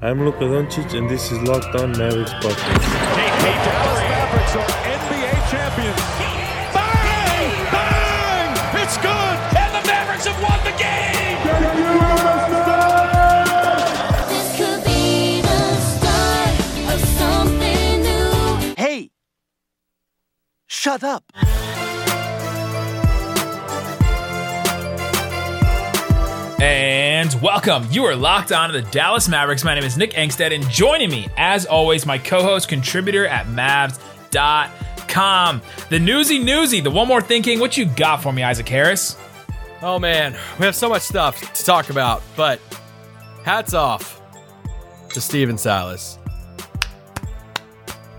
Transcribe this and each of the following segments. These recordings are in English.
I'm Luka Doncic, and this is Locked On Mavericks podcast. Hey, hey, Dallas Mavericks are NBA champions. Bang! Bang! It's good! And the Mavericks have won the game! This could be the start of something new. Hey! Shut up! And welcome. You are locked on to the Dallas Mavericks. My name is Nick Angstadt, and joining me, as always, my co host, contributor at Mavs.com. The newsy newsy, the one more thinking. What you got for me, Isaac Harris? Oh man, we have so much stuff to talk about, but hats off to Stephen Silas.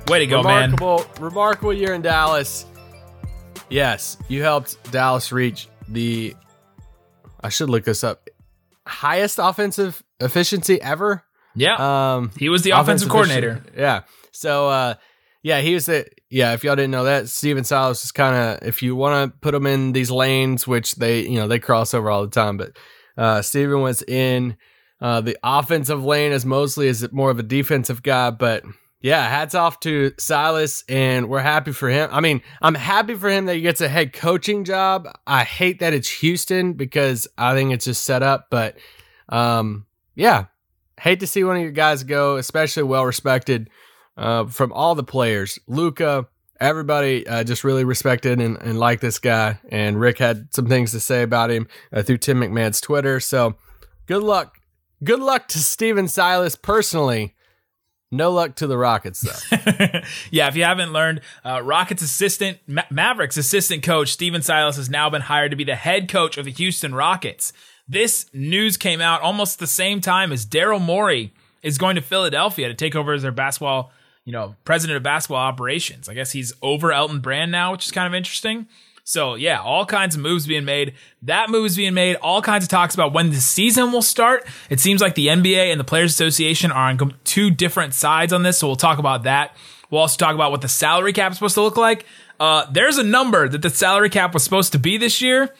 Way to go, man. remarkable, remarkable year in Dallas. Yes, you helped Dallas reach the. I should look this up. Highest offensive efficiency ever. Yeah. Um, he was the offensive coordinator. efficiency- Yeah. So, uh, yeah, he was the. Yeah, if y'all didn't know that, Stephen Silas is kind of. If you want to put him in these lanes, which they, you know, they cross over all the time, but uh, Stephen was in uh, the offensive lane as mostly as more of a defensive guy, but. Yeah, hats off to Silas, and we're happy for him. I mean, I'm happy for him that he gets a head coaching job. I hate that it's Houston because I think it's just set up, but um, yeah, hate to see one of your guys go, especially well respected uh, from all the players. Luka, everybody uh, just really respected and, and liked this guy. And Rick had some things to say about him uh, through Tim McMahon's Twitter. So good luck. Good luck to Stephen Silas personally. No luck to the Rockets, though. yeah, if you haven't learned, uh, Rockets assistant, Ma- Mavericks assistant coach Stephen Silas has now been hired to be the head coach of the Houston Rockets. This news came out almost the same time as Daryl Morey is going to Philadelphia to take over as their basketball, you know, president of basketball operations. I guess he's over Elton Brand now, which is kind of interesting. So yeah, all kinds of moves being made. That move is being made. All kinds of talks about when the season will start. It seems like the NBA and the Players Association are on two different sides on this. So we'll talk about that. We'll also talk about what the salary cap is supposed to look like. Uh, there's a number that the salary cap was supposed to be this year.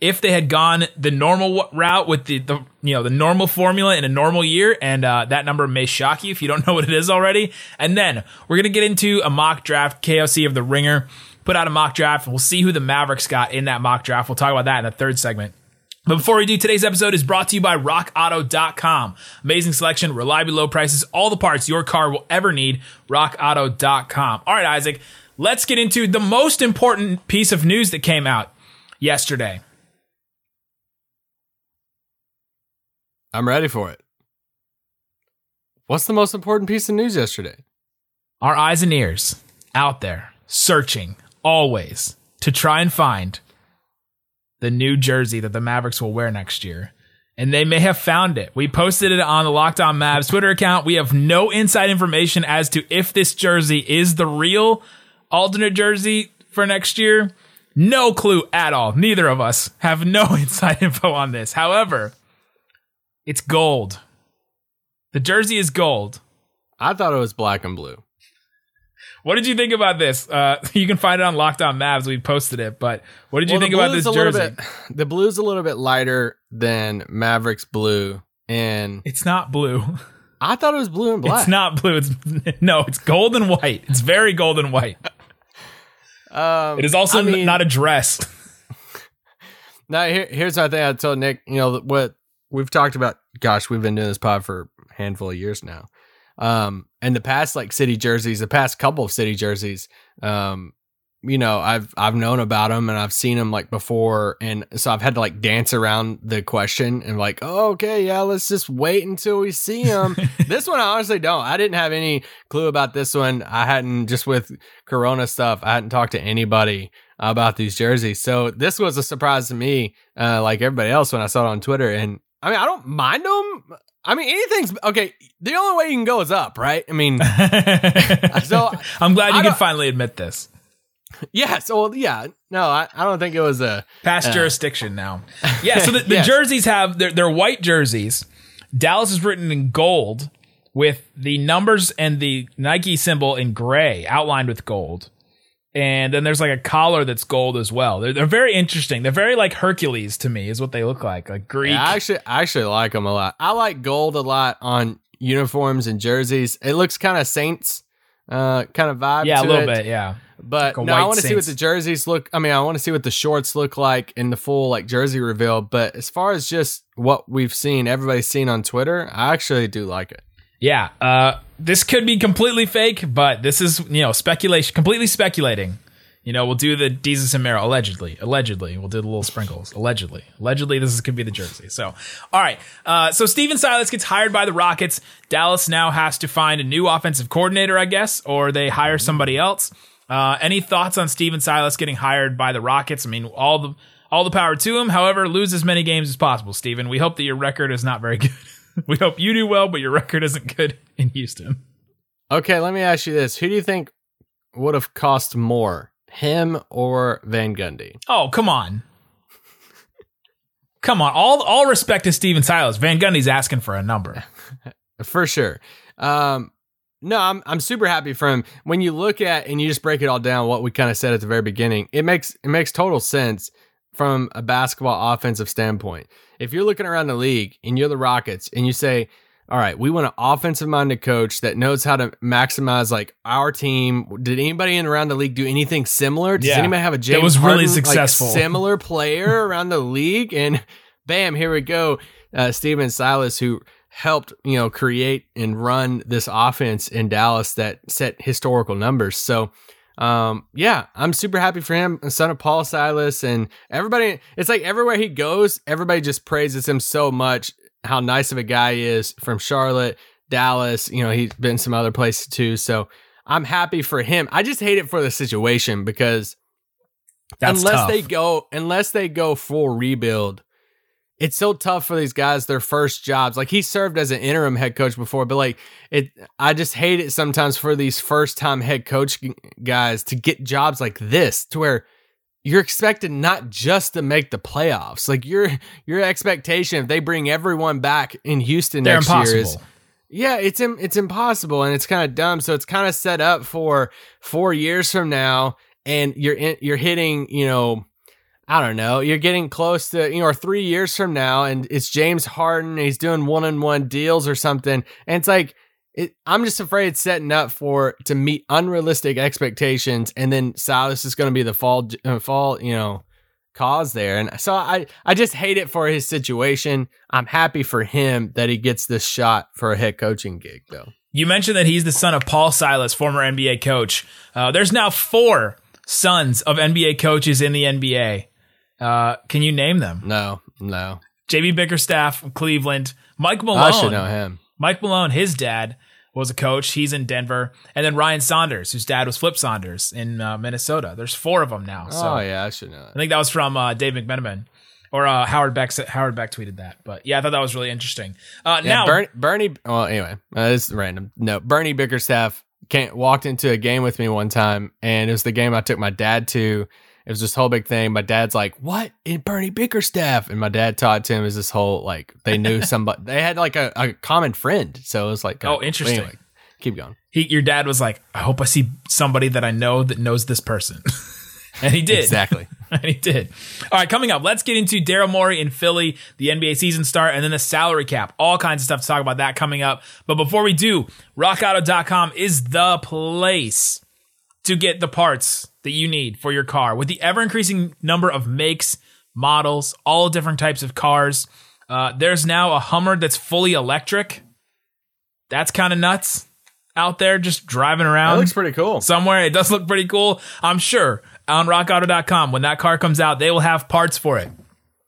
If they had gone the normal route with the, the you know the normal formula in a normal year, and uh, that number may shock you if you don't know what it is already. And then we're gonna get into a mock draft. KOC of the Ringer put out a mock draft. We'll see who the Mavericks got in that mock draft. We'll talk about that in the third segment. But before we do, today's episode is brought to you by RockAuto.com. Amazing selection, reliably low prices, all the parts your car will ever need. RockAuto.com. All right, Isaac, let's get into the most important piece of news that came out yesterday. I'm ready for it. What's the most important piece of news yesterday? Our eyes and ears out there searching always to try and find the new jersey that the Mavericks will wear next year. And they may have found it. We posted it on the Locked On Mavs Twitter account. We have no inside information as to if this jersey is the real alternate jersey for next year. No clue at all. Neither of us have no inside info on this. However, it's gold. The jersey is gold. I thought it was black and blue. What did you think about this? Uh, you can find it on Locked On Mavs. We posted it, but what did you Well, think about this jersey? Bit, the blue's a little bit lighter than Mavericks blue, and It's not blue. I thought it was blue and black. It's not blue. It's no. It's gold and white. It's very gold and white. Um, It is also I mean- not a dress. Now, here, here's my thing. I told Nick, you know, what we've talked about. Gosh, we've been doing this pod for a handful of years now. Um, and the past like city jerseys, the past couple of city jerseys, um, you know, I've I've known about them and I've seen them like before, and so I've had to like dance around the question and like, oh, okay, yeah, let's just wait until we see them. this one, I honestly don't. I didn't have any clue about this one. I hadn't just with Corona stuff. I hadn't talked to anybody about these jerseys, so this was a surprise to me, uh, like everybody else when I saw it on Twitter. And I mean, I don't mind them. I mean, anything's okay. The only way you can go is up, right? I mean, so I'm glad you I can finally admit this. yeah. So yeah, no, I, I don't think it was a. Past uh, jurisdiction now. Yeah. So the, the Yes. jerseys have they're, they're white jerseys. Dallas is written in gold with the numbers and the Nike symbol in gray, outlined with gold. And then there's like a collar that's gold as well. They're, they're very interesting. They're very like Hercules to me, is what they look like, like Greek. Yeah, I actually, I actually like them a lot. I like gold a lot on uniforms and jerseys. It looks kind of Saints uh kind of vibe. Yeah, a little it. bit. Yeah. But Like no, I want to see what the jerseys look. I mean, I want to see what the shorts look like in the full like jersey reveal. But as far as just what we've seen, everybody's seen on Twitter, I actually do like it. Yeah. Uh, this could be completely fake, but this is you know speculation, completely speculating. You know, we'll do the Jesus and Mero allegedly. Allegedly, we'll do the little sprinkles. Allegedly, allegedly, this is, could be the jersey. So, all right. Uh, so Stephen Silas gets hired by the Rockets. Dallas now has to find a new offensive coordinator, I guess, or they hire somebody else. Uh, any thoughts on Stephen Silas getting hired by the Rockets? I mean, all the all the power to him. However, lose as many games as possible, Stephen. We hope that your record is not very good. we hope you do well, but your record isn't good in Houston. Okay, let me ask you this: Who do you think would have cost more, him or Van Gundy? Oh, come on. Come on. All all respect to Stephen Silas. Van Gundy's asking for a number. For sure. Um, no, I'm I'm super happy for him. When you look at and you just break it all down, what we kind of said at the very beginning, it makes it makes total sense from a basketball offensive standpoint. If you're looking around the league and you're the Rockets and you say, "All right, we want an offensive minded coach that knows how to maximize like our team." Did anybody in around the league do anything similar? Does Yeah. anybody have a James It was really Harden, like, successful. similar player around the league? And bam, here we go. Uh, Stephen Silas, who helped you know create and run this offense in Dallas that set historical numbers. So um yeah, I'm super happy for him, son of Paul Silas and everybody it's like everywhere he goes, everybody just praises him so much how nice of a guy he is from Charlotte, Dallas, you know, he's been some other places too. So I'm happy for him. I just hate it for the situation because That's unless tough. they go unless they go full rebuild it's so tough for these guys their first jobs like he served as an interim head coach before but like it i just hate it sometimes for these first time head coach guys to get jobs like this to where you're expected not just to make the playoffs like your your expectation if they bring everyone back in houston They're next impossible. year is yeah, it's it's impossible and it's kind of dumb. So it's kind of set up for four years from now, and you're in, you're hitting, you know, I don't know, you're getting close to, you know, three years from now, and it's James Harden. He's doing one on one deals or something, and it's like. It, I'm just afraid it's setting up for to meet unrealistic expectations, and then Silas is going to be the fall, uh, fall, you know, cause there. And so I, I just hate it for his situation. I'm happy for him that he gets this shot for a head coaching gig, though. You mentioned that he's the son of Paul Silas, former NBA coach. Uh, there's now four sons of NBA coaches in the NBA. Uh, can you name them? No, no. JB Bickerstaff from Cleveland, Mike Malone. I should know him. Mike Malone, his dad was a coach. He's in Denver, and then Ryan Saunders, whose dad was Flip Saunders in uh, Minnesota. There's four of them now. So oh yeah, I should know I think that was from uh, Dave McMenamin. Or uh, Howard Beck. Howard Beck tweeted that, but yeah, I thought that was really interesting. Uh, Yeah, now, Bernie, Bernie. Well, anyway, uh, this is random. No, Bernie Bickerstaff came, walked into a game with me one time, and it was the game I took my dad to. It was this whole big thing. My dad's like, "What in Bernie Bickerstaff?" And my dad taught to him is this whole like they knew somebody. they had like a, a common friend, so it was like, Oh, uh, kinda- interesting. Anyway, keep going. he, your dad was like, "I hope I see somebody that I know that knows this person," and he did Exactly. and he did. All right, coming up, let's get into Daryl Morey in Philly, the NBA season start, and then the salary cap. All kinds of stuff to talk about that coming up. But before we do, rockauto.com is the place to get the parts that you need for your car. With the ever increasing number of makes, models, all different types of cars, uh, there's now a Hummer that's fully electric. That's kind of nuts out there just driving around That looks pretty cool. somewhere. It does look pretty cool. I'm sure on rockauto.com, when that car comes out, they will have parts for it.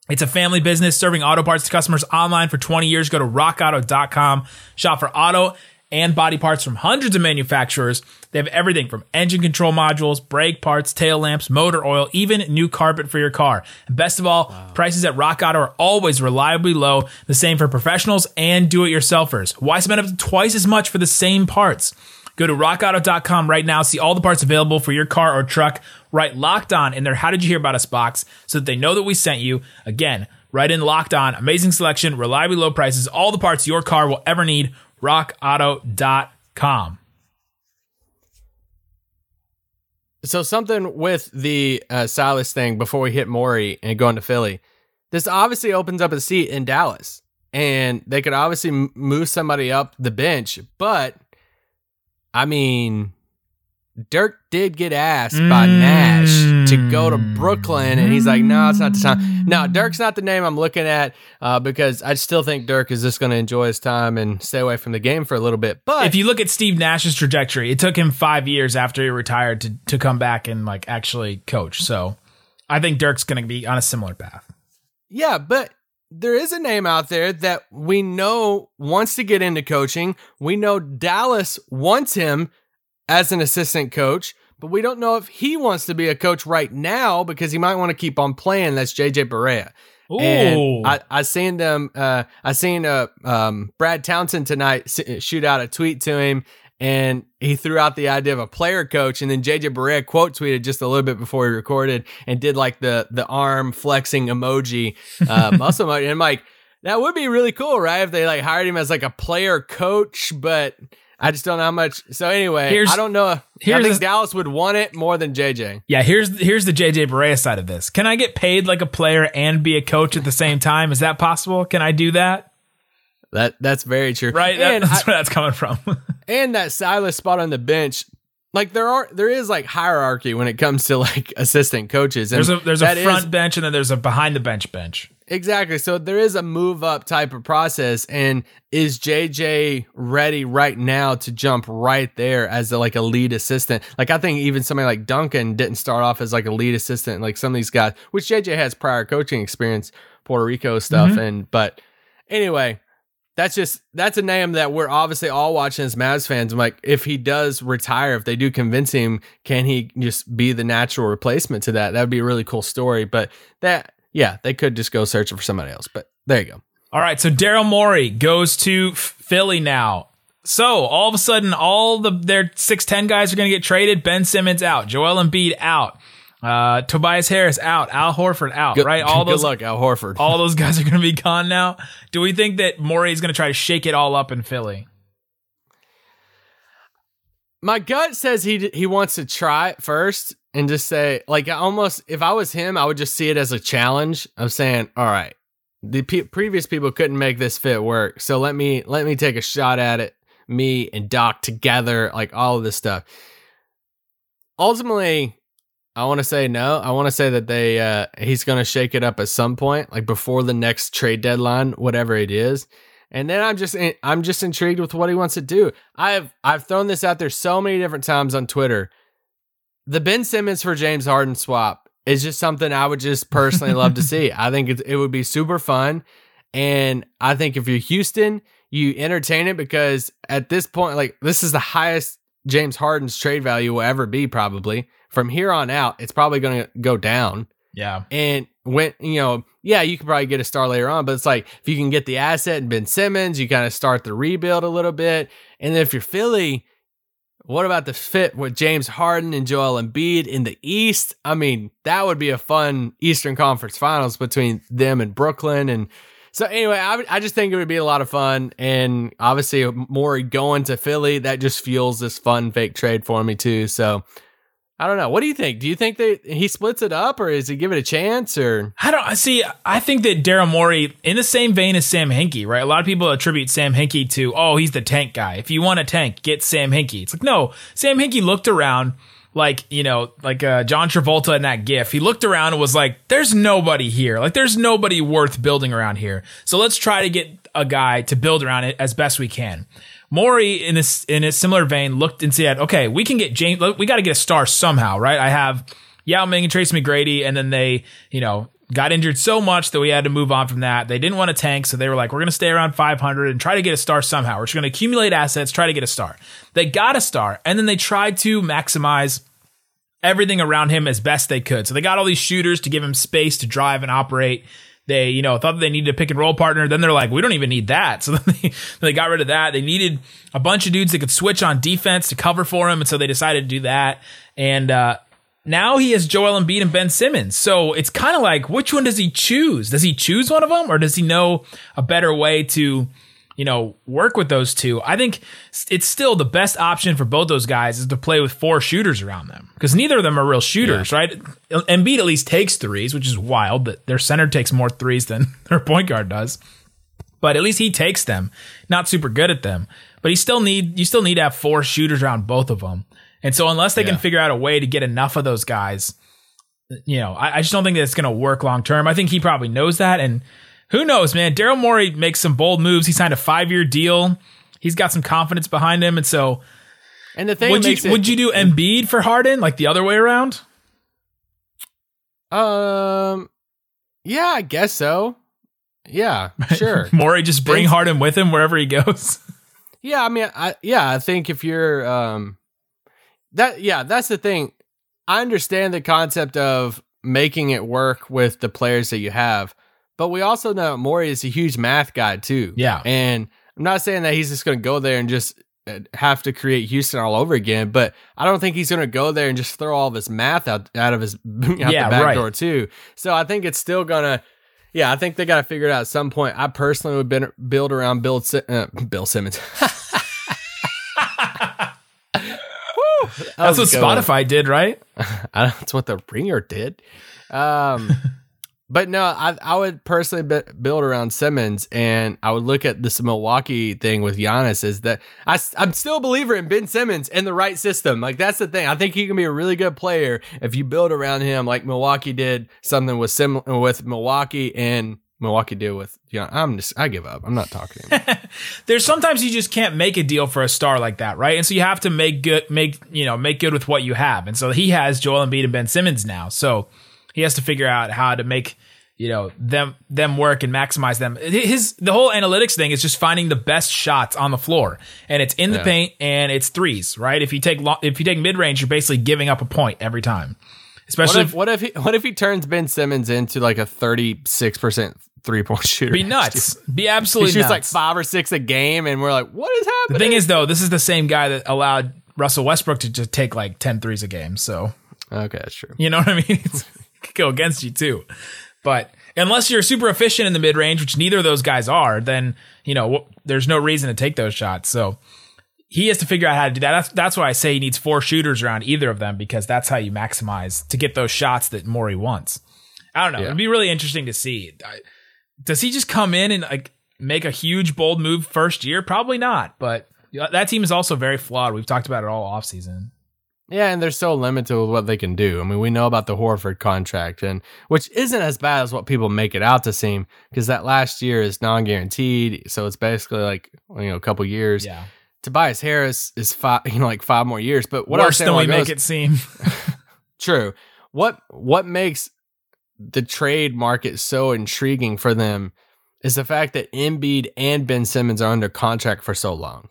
It's a family business serving auto parts to customers online for 20 years. Go to rockauto.com, shop for auto and body parts from hundreds of manufacturers. They have everything from engine control modules, brake parts, tail lamps, motor oil, even new carpet for your car. And best of all, prices at Rock Auto are always reliably low, the same for professionals and do-it-yourselfers. Why spend up to twice as much for the same parts? Go to rockauto.com right now. See all the parts available for your car or truck. Write locked on in their How Did You Hear About Us box so that they know that we sent you. Again, write in locked on. Amazing selection, reliably low prices, all the parts your car will ever need. Rockauto.com. So something with the uh, Silas thing before we hit Morey and going to Philly. This obviously opens up a seat in Dallas. and they could obviously m- move somebody up the bench. But I mean, Dirk did get asked by Nash to go to Brooklyn, and he's like, "No, it's not the time." No, Dirk's not the name I'm looking at uh, because I still think Dirk is just going to enjoy his time and stay away from the game for a little bit. But If you look at Steve Nash's trajectory, it took him five years after he retired to to come back and like actually coach. So I think Dirk's going to be on a similar path. Yeah, but there is a name out there that we know wants to get into coaching. We know Dallas wants him as an assistant coach, but we don't know if he wants to be a coach right now because he might want to keep on playing. That's JJ Barea. Ooh. And I, I seen them. Uh, I seen uh, um, Brad Townsend tonight s- shoot out a tweet to him, and he threw out the idea of a player coach. And then JJ Barea quote tweeted just a little bit before he recorded and did like the the arm flexing emoji, uh, muscle emoji. And I'm like, that would be really cool, right? If they like hired him as like a player coach, but. I just don't know how much. So anyway, Here's- I don't know. I think a- Dallas would want it more than JJ. Yeah, here's here's the JJ Barea side of this. Can I get paid like a player and be a coach at the same time? Is that possible? Can I do that? That that's very true, Right, That- that's I- where that's coming from. and that Silas spot on the bench. Like there are there is like hierarchy when it comes to like assistant coaches. And there's a there's a that is- front bench and then there's a behind the bench bench. Exactly. So there is a move up type of process. And is JJ ready right now to jump right there as a, like a lead assistant? Like I think even somebody like Duncan didn't start off as like a lead assistant. Like some of these guys, which JJ has prior coaching experience, Puerto Rico stuff. Mm-hmm. And but anyway, that's just that's a name that we're obviously all watching as Mavs fans. I'm like, if he does retire, if they do convince him, can he just be the natural replacement to that? That would be a really cool story. But that, yeah, they could just go searching for somebody else. But there you go. All right, so Daryl Morey goes to Philly now. So all of a sudden, all the their six ten guys are going to get traded. Ben Simmons out, Joel Embiid out, uh, Tobias Harris out, Al Horford out. right, all good luck, Al Horford. all those guys are going to be gone now. Do we think that Morey is going to try to shake it all up in Philly? My gut says he he wants to try it first and just say like I almost if I was him, I would just see it as a challenge of saying, all right, the pe- previous people couldn't make this fit work, so let me let me take a shot at it. Me and Doc together, like all of this stuff. Ultimately, I want to say no. I want to say that they uh he's going to shake it up at some point, like before the next trade deadline, whatever it is. And then I'm just I'm just intrigued with what he wants to do. I've I've thrown this out there so many different times on Twitter. The Ben Simmons for James Harden swap is just something I would just personally love to see. I think it, it would be super fun, and I think if you're Houston, you entertain it because at this point, like this is the highest James Harden's trade value will ever be. Probably from here on out, it's probably going to go down. Yeah, And when you know, yeah, you can probably get a star later on, but it's like if you can get the asset and Ben Simmons, you kind of start the rebuild a little bit. And then if you're Philly, what about the fit with James Harden and Joel Embiid in the East? I mean, that would be a fun Eastern Conference Finals between them and Brooklyn. And so, anyway, I, I just think it would be a lot of fun. And obviously, Morey going to Philly, that just fuels this fun fake trade for me, too. So, I don't know. What do you think? Do you think that he splits it up, or is he give it a chance, or I don't see. I think that Daryl Morey, in the same vein as Sam Hinkie, right? A lot of people attribute Sam Hinkie to, oh, he's the tank guy. If you want a tank, get Sam Hinkie. It's like no, Sam Hinkie looked around. Like you know, like uh, John Travolta in that GIF, he looked around and was like, "There's nobody here. Like, there's nobody worth building around here. So let's try to get a guy to build around it as best we can." Morey, in this in a similar vein, looked and said, "Okay, we can get James. We got to get a star somehow, right? I have Yao Ming and Tracy McGrady, and then they, you know, got injured so much that we had to move on from that. They didn't want to tank, so they were like, we're going to stay around 500 and try to get a star somehow. We're just going to accumulate assets, try to get a star. They got a star, and then they tried to maximize everything around him as best they could. So they got all these shooters to give him space to drive and operate. They, you know, thought they needed a pick and roll partner. Then they're like, we don't even need that. So they, they got rid of that. They needed a bunch of dudes that could switch on defense to cover for him. And so they decided to do that. And, uh, now he has Joel Embiid and Ben Simmons. So it's kind of like, which one does he choose? Does he choose one of them or does he know a better way to, you know, work with those two? I think it's still the best option for both those guys is to play with four shooters around them because neither of them are real shooters, right? Embiid at least takes threes, which is wild that their center takes more threes than their point guard does. but at least he takes them. Not super good at them, but he still need you still need to have four shooters around both of them. And so unless they Yeah. can figure out a way to get enough of those guys, you know, I, I just don't think that it's going to work long term. I think he probably knows that, and who knows, man? Daryl Morey makes some bold moves. He signed a five year deal. He's got some confidence behind him, and so And the thing would you it, would you do Embiid for Harden like the other way around? Um, yeah, I guess so. Yeah, sure. Morey just bring Harden with him wherever he goes. yeah, I mean, I yeah, I think if you're um, that yeah, that's the thing. I understand the concept of making it work with the players that you have, but we also know Morey is a huge math guy too. Yeah. and I'm not saying that he's just going to go there and just uh, have to create Houston all over again, but I don't think he's going to go there and just throw all of his math out out of his out Yeah, the back right. door too. So I think it's still gonna. Yeah, I think they got to figure it out at some point. I personally would been, build around Bill uh, Bill Simmons. That That's what good one. Spotify did, right? That's what the ringer did. Um, but no, I I would personally be, build around Simmons, and I would look at this Milwaukee thing with Giannis. Is that I I'm still a believer in Ben Simmons in the right system. Like that's the thing. I think he can be a really good player if you build around him, like Milwaukee did something with sim with Milwaukee and. Milwaukee deal with I'm just I give up. I'm not talking. There's sometimes you just can't make a deal for a star like that, right? And so you have to make good, make you know, make good with what you have. And so he has Joel Embiid and Ben Simmons now, so he has to figure out how to make you know them them work and maximize them. His the whole analytics thing is just finding the best shots on the floor, and it's in the Yeah. paint and it's threes, right? If you take lo- if you take mid range, you're basically giving up a point every time. What Especially if what if he what if he turns Ben Simmons into like a 36 percent three point shooter? be nuts, be He absolutely shoots nuts. like five or six a game, and we're like, what is happening? The thing is, though, this is the same guy that allowed Russell Westbrook to just take like 10 threes a game. So, okay, that's true. you know what I mean? It's, it could go against you too. But unless you're super efficient in the mid range, which neither of those guys are, then, you know, there's no reason to take those shots. So he has to figure out how to do that. That's, that's why I say he needs four shooters around either of them because that's how you maximize to get those shots that Morey wants. I don't know. Yeah. It'd be really interesting to see. Does he just come in and like make a huge bold move first year? Probably not. But that team is also very flawed. We've talked about it all offseason. Yeah, and they're so limited with what they can do. I mean, we know about the Horford contract, and which isn't as bad as what people make it out to seem, because that last year is non-guaranteed, so it's basically like you know a couple years. Yeah. Tobias Harris is five, you know, like five more years. But what Worse than we make it seem. True. What what makes the trade market so intriguing for them is the fact that Embiid and Ben Simmons are under contract for so long.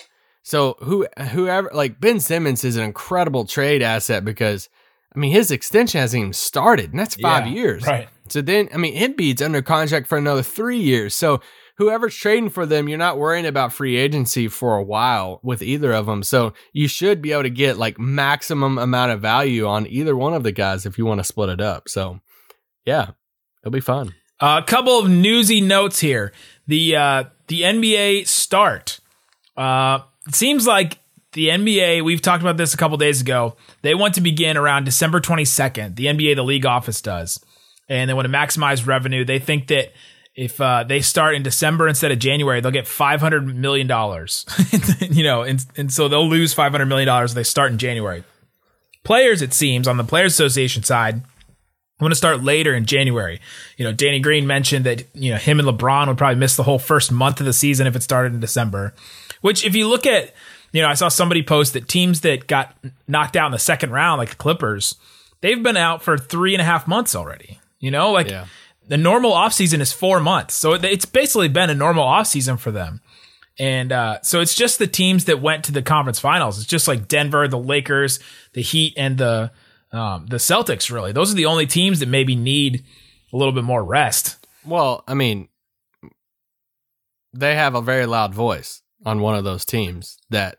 So who whoever like Ben Simmons is an incredible trade asset because I mean his extension hasn't even started and that's five Yeah, years. right. So then I mean Embiid's under contract for another three years. So whoever's trading for them, you're not worrying about free agency for a while with either of them. So you should be able to get like maximum amount of value on either one of the guys if you want to split it up. So yeah, it'll be fun. A couple of newsy notes here. The uh, the NBA start. Uh, it seems like the NBA. We've talked about this a couple days ago. They want to begin around December twenty second. The NBA, the league office does, and they want to maximize revenue. They think that if uh, they start in December instead of January, they'll get five hundred million dollars. you know, and and so they'll lose five hundred million dollars if they start in January. Players, it seems, on the Players Association side, I'm to start later in January. You know, Danny Green mentioned that, you know, him and LeBron would probably miss the whole first month of the season if it started in December. Which, if you look at, you know, I saw somebody post that teams that got knocked out in the second round, like the Clippers, they've been out for three and a half months already. You know, like Yeah. the normal offseason is four months. So it's basically been a normal offseason for them. And uh, so it's just the teams that went to the conference finals. It's just like Denver, the Lakers, the Heat, and the um, the Celtics. Really, those are the only teams that maybe need a little bit more rest. Well, I mean, they have a very loud voice on one of those teams that,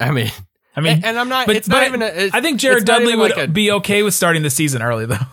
I mean, I mean, and, and I'm not, but, it's but not even, a, I think Jared Dudley would like a- be okay with starting the season early, though.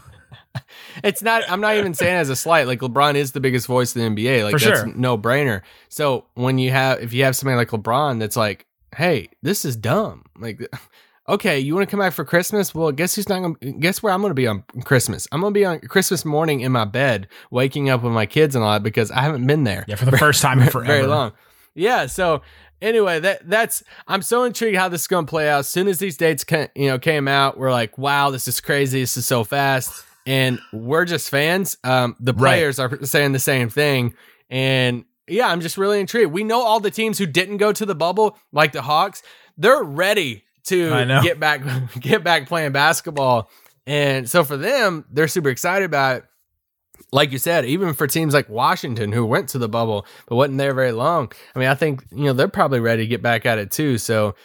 It's not. I'm not even saying as a slight. Like LeBron is the biggest voice in the NBA. Like For that's sure. no brainer. So when you have, if you have somebody like LeBron, that's like, hey, this is dumb. Like, okay, you want to come back for Christmas? Well, guess who's not to, guess where I'm going to be on Christmas? I'm to be on Christmas morning in my bed, waking up with my kids and all that because I haven't been there. Yeah, for the first time in forever. Very long. Yeah. So anyway, that that's I'm so intrigued how this is going to play out. As soon as these dates you know came out, we're like, wow, this is crazy. This is so fast, and we're just fans. Um, the Right. players are saying the same thing, and yeah, I'm just really intrigued. We know all the teams who didn't go to the bubble, like the Hawks, they're ready to get back get back playing basketball, and so for them, they're super excited about it like you said, even for teams like Washington who went to the bubble but wasn't there very long. I mean, I think you know they're probably ready to get back at it too. So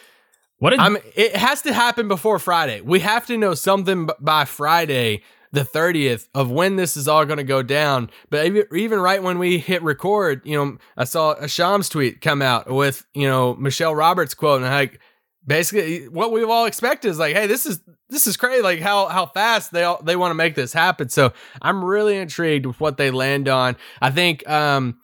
What a I'm. It has to happen before Friday. We have to know something by Friday, the thirtieth, of when this is all going to go down. But even, even right when we hit record, you know, I saw a Shams tweet come out with you know Michelle Roberts quote and like basically what we've all expected is like, hey, this is this is crazy. Like how how fast they all they want to make this happen. So I'm really intrigued with what they land on. I think um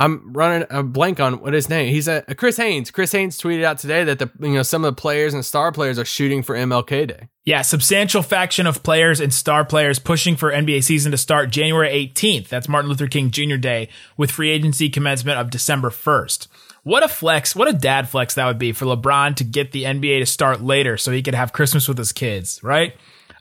I'm running a blank on what his name. He's a, Chris Haynes. Chris Haynes tweeted out today that the you know some of the players and star players are shooting for MLK Day. Yeah, substantial faction of players and star players pushing for NBA season to start January 18th. That's Martin Luther King Jr. Day with free agency commencement of December 1st. What a flex, what a dad flex that would be for LeBron to get the NBA to start later so he could have Christmas with his kids, right?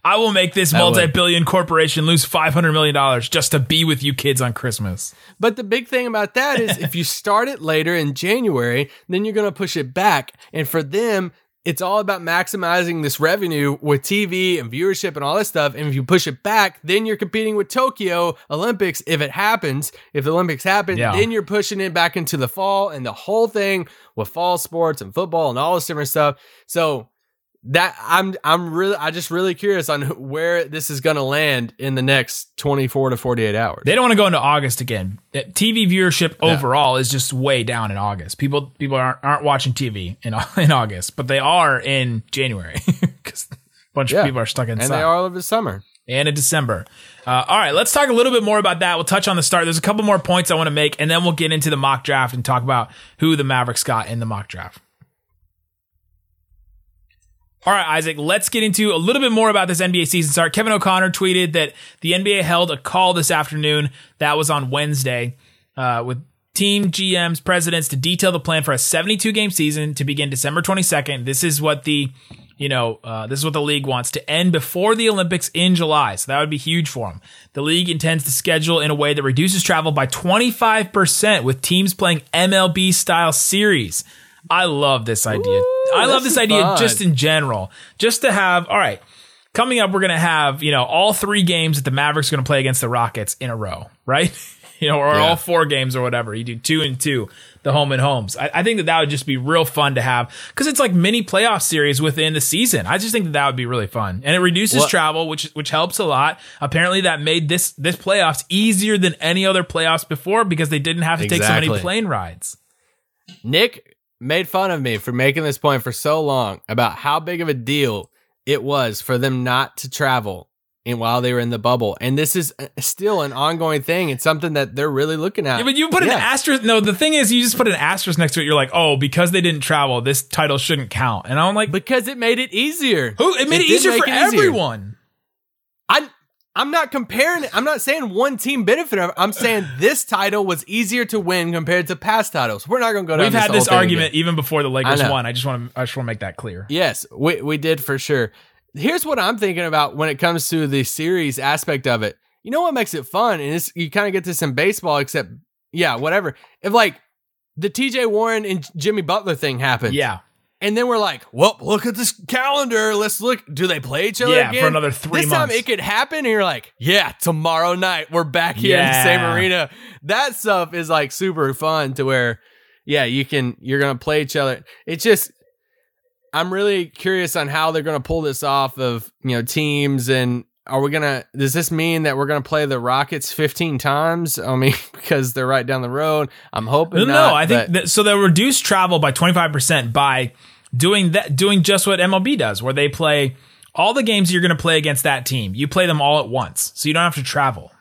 I will make this multi-billion corporation lose $500 million just to be with you kids on Christmas. But the big thing about that is if you start it later in January, then you're going to push it back. And for them, it's all about maximizing this revenue with TV and viewership and all this stuff. And if you push it back, then you're competing with Tokyo Olympics if it happens. If the Olympics happen, Yeah. then you're pushing it back into the fall and the whole thing with fall sports and football and all this different stuff. So that I'm I'm really I just really curious on where this is going to land in the next 24 to 48 hours. They don't want to go into August again. TV viewership overall is just way down in August. People people aren't aren't watching TV in in August, but they are in January because a bunch Yeah. of people are stuck inside. and they are all over the summer. and in December. Uh, all right, let's talk a little bit more about that. We'll touch on the start. There's a couple more points I want to make, and then we'll get into the mock draft and talk about who the Mavericks got in the mock draft. All right, Isaac, let's get into a little bit more about this NBA season start. Kevin O'Connor tweeted that the NBA held a call this afternoon. That was on Wednesday uh, with team GMs, presidents to detail the plan for a 72 game season to begin December 22nd. This is what the you know, uh, this is what the league wants to end before the Olympics in July. So that would be huge for them. The league intends to schedule in a way that reduces travel by 25% with teams playing MLB style series. I love this idea. I love this this idea fun. just in general. Just to have, all right, coming up, we're going to have, you know, all three games that the Mavericks are going to play against the Rockets in a row, right? you know, or Yeah. all four games or whatever. You do two and two, the home and homes. I, I think that that would just be real fun to have because it's like mini playoff series within the season. I just think that that would be really fun, and it reduces What- travel, which which helps a lot. Apparently, that made this this playoffs easier than any other playoffs before because they didn't have to take so many plane rides. Nick made fun of me for making this point for so long about how big of a deal it was for them not to travel and while they were in the bubble. And this is uh, still an ongoing thing. It's something that they're really looking at. Yeah, but you put an asterisk. No, the thing is, you just put an asterisk next to it. You're like, oh, because they didn't travel, this title shouldn't count. And I'm like, because it made it easier. who? It made it, did easier for it easier. everyone. I'm not comparing it. I'm not saying one team benefited. I'm saying this title was easier to win compared to past titles. We're not going to go down We've this had this argument again. even before the Lakers I won. I just want to, I just want to make that clear. Yes, we we did for sure. Here's what I'm thinking about when it comes to the series aspect of it. You know what makes it fun, and it's, you kind of get this in baseball, except yeah, whatever. If like the T.J. Warren and Jimmy Butler thing happened, Yeah, and then we're like, well, look at this calendar. Let's look. Do they play each other Yeah, for another three this months. time it could happen, and you're like, yeah, tomorrow night we're back here in the same arena. That stuff is like super fun to where, yeah, you can you're gonna play each other. It's just, I'm really curious on how they're gonna pull this off of you know teams and. Are we gonna? Does this mean that we're gonna play the Rockets 15 times? I mean, because they're right down the road. I'm hoping. no, no. I think that, so. They'll reduce travel by 25 percent by doing that, doing just what MLB does, where they play all the games you're going to play against that team. You play them all at once, so you don't have to travel.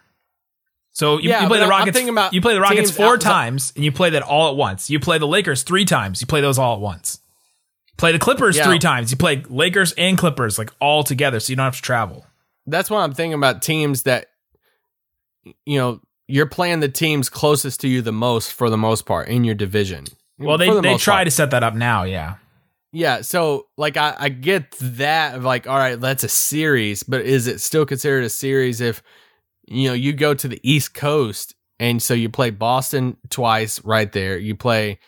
So you, Yeah, you play the Rockets. you play the Rockets four times, and you play that all at once. You play the Lakers three times. You play those all at once. Play the Clippers Yeah. three times. You play Lakers and Clippers like all together, so you don't have to travel. That's why I'm thinking about teams that, you know, you're playing the teams closest to you the most for the most part in your division. Well, they the they try part. to set that up now. Yeah. Yeah, so like I, I get that of like, all right, that's a series, but is it still considered a series if you know you go to the East Coast and so you play Boston twice right there. You play,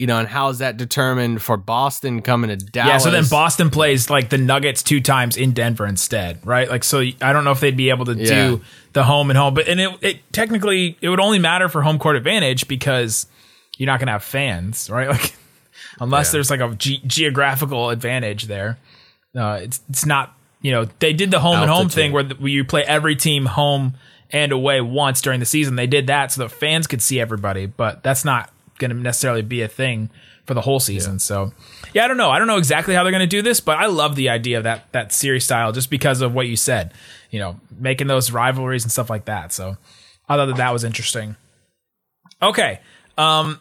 you know, and how is that determined for Boston coming to Dallas? Yeah, so then Boston plays like the Nuggets two times in Denver instead, right? Like, so I don't know if they'd be able to Yeah. do the home and home, but and it, it technically it would only matter for home court advantage because you're not gonna have fans, right? Like, unless Yeah. there's like a ge- geographical advantage there, uh, it's it's not. You know, they did the home and home thing where, the, where you play every team home and away once during the season. They did that so the fans could see everybody, but that's not going to necessarily be a thing for the whole season. So, yeah, I don't know. I don't know exactly how they're going to do this, but I love the idea of that that series style just because of what you said. You know, making those rivalries and stuff like that. So, I thought that that was interesting. Okay. Um.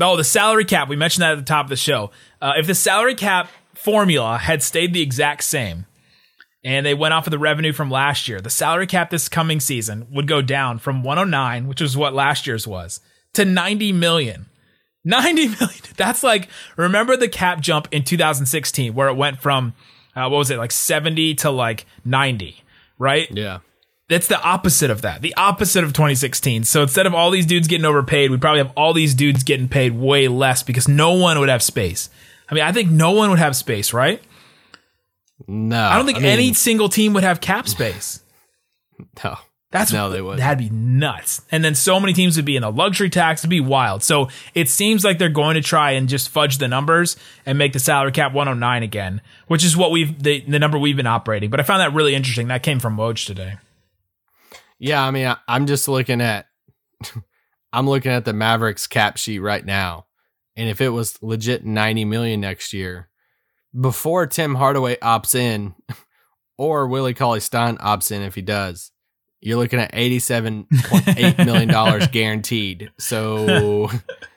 Oh, the salary cap. We mentioned that at the top of the show. Uh, if the salary cap formula had stayed the exact same, and they went off of the revenue from last year, the salary cap this coming season would go down from 109, which is what last year's was, to 90 million. 90 million. That's like, remember the cap jump in 2016 where it went from, uh, what was it, like 70 to like 90, right? yeah, That's the opposite of that. The opposite of 2016. So instead of all these dudes getting overpaid, we'd probably have all these dudes getting paid way less because no one would have space. I mean, I think no one would have space, right? no, I don't think mean, any single team would have cap space. no. That's No, they wouldn't. That'd be nuts. And then so many teams would be in a luxury tax. It'd be wild. So it seems like they're going to try and just fudge the numbers and make the salary cap 109 again, which is what we've the, the number we've been operating. But I found that really interesting. That came from Woj today. Yeah, I mean, I, I'm just looking at, I'm looking at the Mavericks cap sheet right now, and if it was legit 90 million next year, before Tim Hardaway opts in, or Willie Cauley Stein opts in if he does, you're looking at 87.8 million dollars guaranteed. So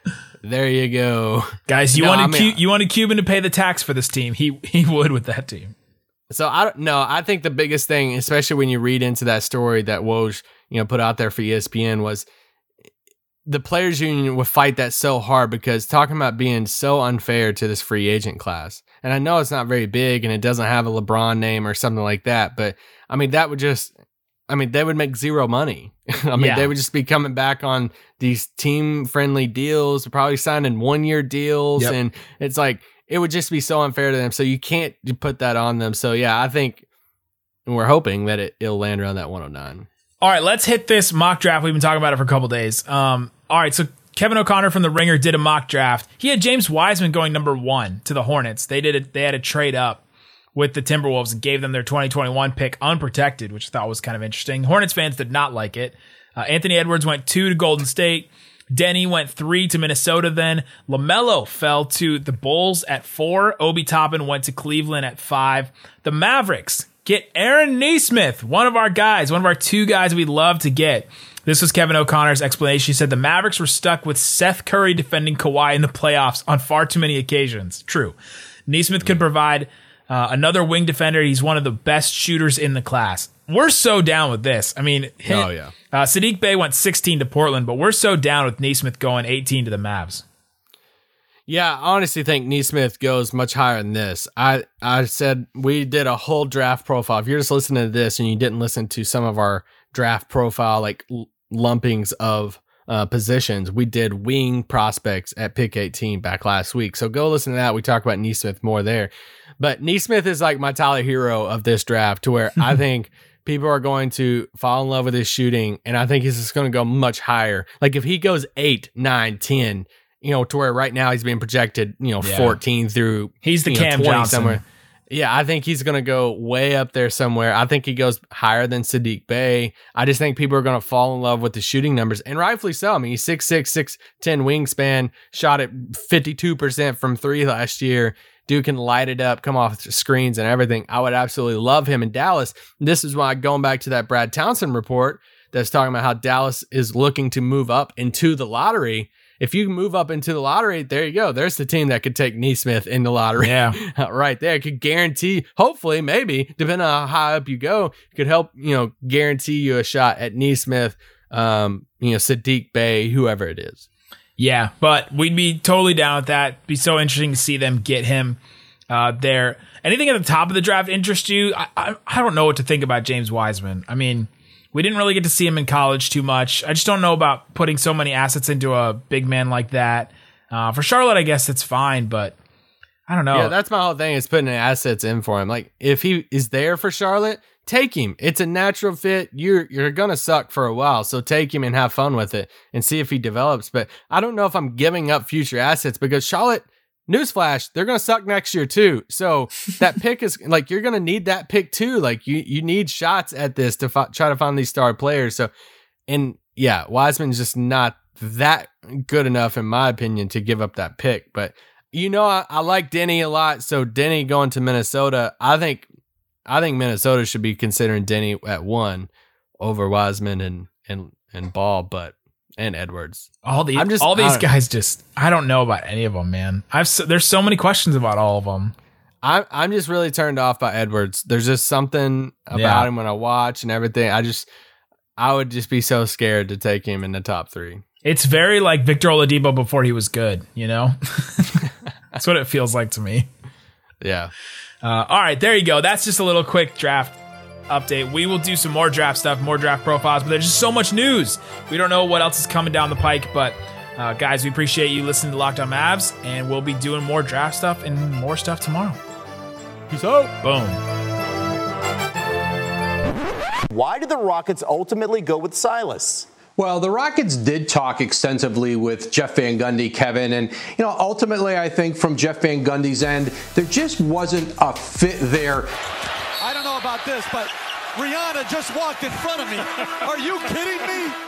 there you go. Guys, you No, wanted I mean- Cu- you wanted Cuban to pay the tax for this team. He he would with that team. So I don't know. I think the biggest thing, especially when you read into that story that Woj, you know, put out there for ESPN was the players union would fight that so hard because talking about being so unfair to this free agent class. And I know it's not very big and it doesn't have a LeBron name or something like that, but I mean that would just I mean they would make zero money. I mean Yeah. they would just be coming back on these team friendly deals, probably signing one year deals Yep. and it's like it would just be so unfair to them. So you can't put that on them. So yeah, I think and we're hoping that it, it'll land around that 109. All right, let's hit this mock draft. We've been talking about it for a couple days. Um, all right, so Kevin O'Connor from the Ringer did a mock draft. He had James Wiseman going number one to the Hornets. They did. A, they had a trade up with the Timberwolves and gave them their 2021 pick unprotected, which I thought was kind of interesting. Hornets fans did not like it. Uh, Anthony Edwards went two to Golden State. Denny went three to Minnesota. Then LaMelo fell to the Bulls at four. Obi Toppin went to Cleveland at five. The Mavericks get Aaron Nesmith, one of our guys, one of our two guys we'd love to get. This was Kevin O'Connor's explanation. He said the Mavericks were stuck with Seth Curry defending Kawhi in the playoffs on far too many occasions. True. Nesmith could provide uh, another wing defender. He's one of the best shooters in the class. We're so down with this. I mean, him- Oh, yeah. Uh, Saddiq Bey went 16 to Portland, but we're so down with Nesmith going 18 to the Mavs. Yeah, I honestly think Nesmith goes much higher than this. I I said we did a whole draft profile. If you're just listening to this and you didn't listen to some of our draft profile like lumpings of uh, positions, we did wing prospects at pick 18 back last week. So go listen to that. We talk about Nesmith more there. But Nesmith is like my Tyler Herro of this draft to where I think people are going to fall in love with his shooting and I think he's just going to go much higher. Like if he goes 8, 9, 10, you know, to where right now he's being projected, you know, Yeah. 14 through He's the you know, Cam Johnson. Yeah, I think he's going to go way up there somewhere. I think he goes higher than Saddiq Bey. I just think people are going to fall in love with the shooting numbers, and rightfully so. I mean, he's 6'6, 6'10 wingspan, shot at 52% from three last year. Dude can light it up, come off screens and everything. I would absolutely love him in Dallas. This is why going back to that Brad Townsend report that's talking about how Dallas is looking to move up into the lottery if you move up into the lottery, there you go. There's the team that could take Nesmith in the lottery. Yeah. right there. Could guarantee, hopefully, maybe, depending on how high up you go, could help, you know, guarantee you a shot at Nesmith, um, you know, Saddiq Bey, whoever it is. Yeah, but we'd be totally down with that. Be so interesting to see them get him uh, there. Anything at the top of the draft interest you? I, I I don't know what to think about James Wiseman. I mean, we didn't really get to see him in college too much. I just don't know about putting so many assets into a big man like that. Uh, for Charlotte, I guess it's fine, but I don't know. Yeah, that's my whole thing is putting assets in for him. Like if he is there for Charlotte, take him. It's a natural fit. You're you're gonna suck for a while, so take him and have fun with it and see if he develops. But I don't know if I'm giving up future assets because Charlotte. Newsflash, they're gonna suck next year too. So that pick is like you're gonna need that pick too. Like you you need shots at this to fi- try to find these star players. So, and yeah, Wiseman's just not that good enough in my opinion to give up that pick. But you know, I, I like Deni a lot. So Deni going to Minnesota, I think I think Minnesota should be considering Deni at one over Wiseman and and and Ball, but and Edwards. all the I'm just- all these guys just I don't know about any of them, man. I've so, there's so many questions about all of them. I'm I'm just really turned off by Edwards. There's just something about Yeah. him when I watch and everything. I just I would just be so scared to take him in the top three. It's very like Victor Oladipo before he was good, you know? That's what it feels like to me. Yeah. Uh, all right, there you go. That's just a little quick draft update. We will do some more draft stuff, more draft profiles, but there's just so much news. We don't know what else is coming down the pike, but uh, guys, we appreciate you listening to Locked On Mavs, and we'll be doing more draft stuff and more stuff tomorrow. Peace out. Boom. Why did the Rockets ultimately go with Silas? Well, the Rockets did talk extensively with Jeff Van Gundy, Kevin, and you know, ultimately, I think from Jeff Van Gundy's end, there just wasn't a fit there. About this, but Rihanna just walked in front of me. Are you kidding me?